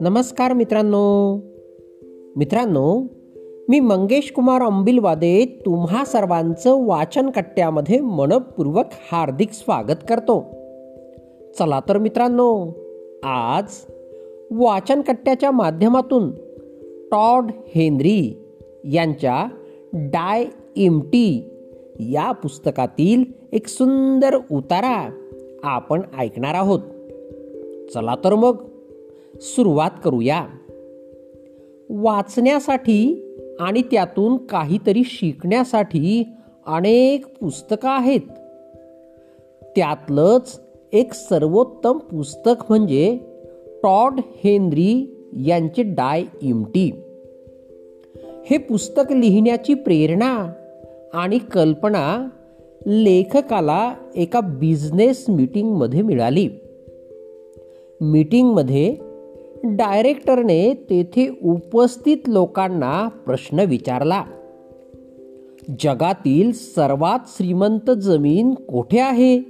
नमस्कार मित्रांनो. मित्रांनो मी मंगेश कुमार अंबिलवादे तुम्हा सर्वांचं वाचन कट्ट्यामध्ये मनपूर्वक हार्दिक स्वागत करतो. चला तर मित्रांनो आज वाचन कट्ट्याच्या माध्यमातून टॉड हेनरी यांच्या डाय इमटी या पुस्तकातील एक सुंदर उतारा आपण ऐकणार आहोत. चला तर मग सुरुवात करूया. वाचण्यासाठी आणि त्यातून काहीतरी शिकण्यासाठी अनेक पुस्तकं आहेत. त्यातलंच एक सर्वोत्तम पुस्तक म्हणजे टॉड हेनरी यांचे डाय इमटी. हे पुस्तक लिहिण्याची प्रेरणा आणि कल्पना लेखकाला एका बिझनेस मीटिंगमध्ये मिळाली. मीटिंगमध्ये डायरेक्टरने तेथे उपस्थित लोकांना प्रश्न विचारला. जगातील सर्वात श्रीमंत जमीन कोठे आहे?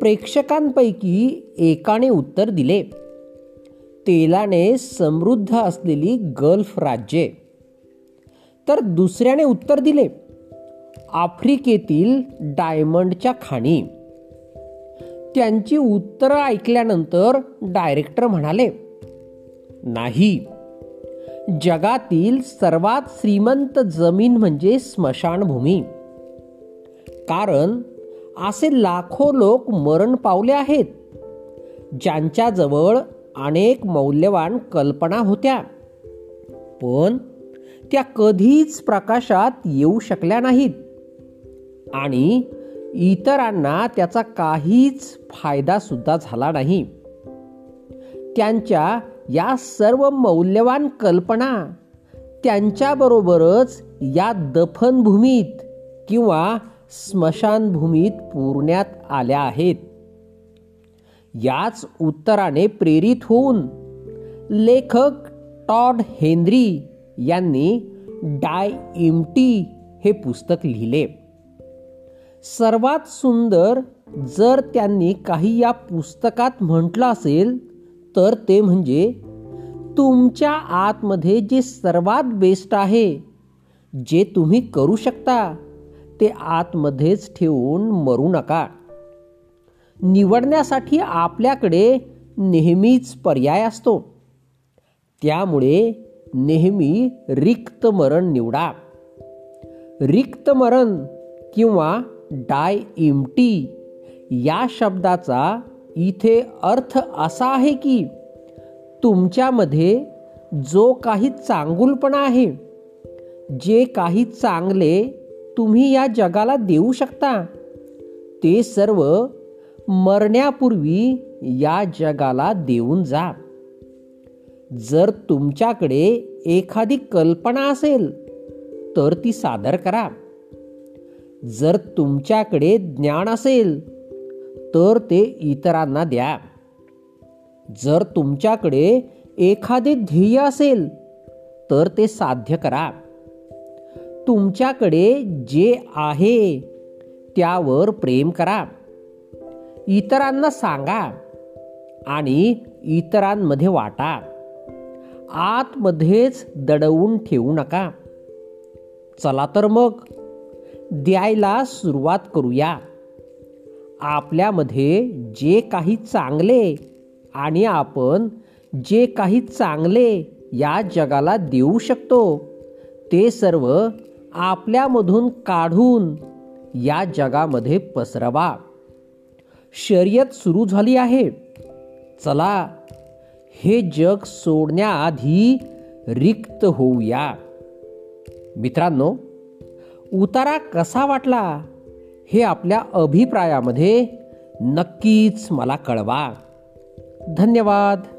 प्रेक्षकांपैकी एकाने उत्तर दिले. तेलाने समृद्ध असलेली गल्फ राज्ये. तर दुसऱ्याने उत्तर दिले. आफ्रिकेतील डायमंडच्या खाणी. त्यांची उत्तरं ऐकल्यानंतर डायरेक्टर म्हणाले नाही. जगातील सर्वात श्रीमंत जमीन म्हणजे स्मशानभूमी. कारण असे लाखो लोक मरण पावले आहेत ज्यांच्याजवळ अनेक मौल्यवान कल्पना होत्या. पण त्या कधीच प्रकाशात येऊ शकल्या नाहीत. आणि इतरांना त्याचा काहीच फायदा सुद्धा झाला नाही. त्यांच्या या सर्व मौल्यवान कल्पना त्यांच्याबरोबरच या दफनभूमीत किंवा स्मशानभूमीत पुरण्यात आल्या आहेत. याच उत्तराने प्रेरित होऊन लेखक टॉड हेनरी यांनी डाय इमटी हे पुस्तक लिहिले. सर्वात सुंदर जर त्यांनी काही या पुस्तकात म्हटलं असेल तर ते म्हणजे तुमच्या आतमध्ये जे सर्वात बेस्ट आहे जे तुम्ही करू शकता ते आतमध्येच ठेवून मरू नका. निवडण्यासाठी आपल्याकडे नेहमीच पर्याय असतो. त्यामुळे नेहमी रिक्त मरण निवडा. रिक्त मरण किंवा डाय इमटी या शब्दाचा इथे अर्थ असा आहे की तुमच्यामध्ये जो काही चांगुलपणा आहे जे काही चांगले तुम्ही या जगाला देऊ शकता ते सर्व मरण्यापूर्वी या जगाला देऊन जा. जर तुमच्याकडे एखादी कल्पना असेल तर ती सादर करा. जर तुमच्याकडे ज्ञान असेल तर ते इतरांना द्या. जर तुमच्याकडे एखादे ध्येय असेल तर ते साध्य करा. तुमच्याकडे जे आहे त्यावर प्रेम करा. इतरांना सांगा आणि इतरांमध्ये वाटा. आतमध्येच दडवून ठेवू नका. चला तर मग. द्यायला सुरुवात करूया. आपल्यामध्ये जे काही चांगले आणि आपण जे काही चांगले या जगाला देऊ शकतो ते सर्व आपल्यामधून काढून या जगामध्ये पसरवा. शर्यत सुरू झाली आहे. चला हे जग सोडण्याआधी रिक्त होऊया. मित्रांनो उतारा कसा वाटला? हे आपल्या अभिप्रायामध्ये नक्कीच मला कळवा. धन्यवाद.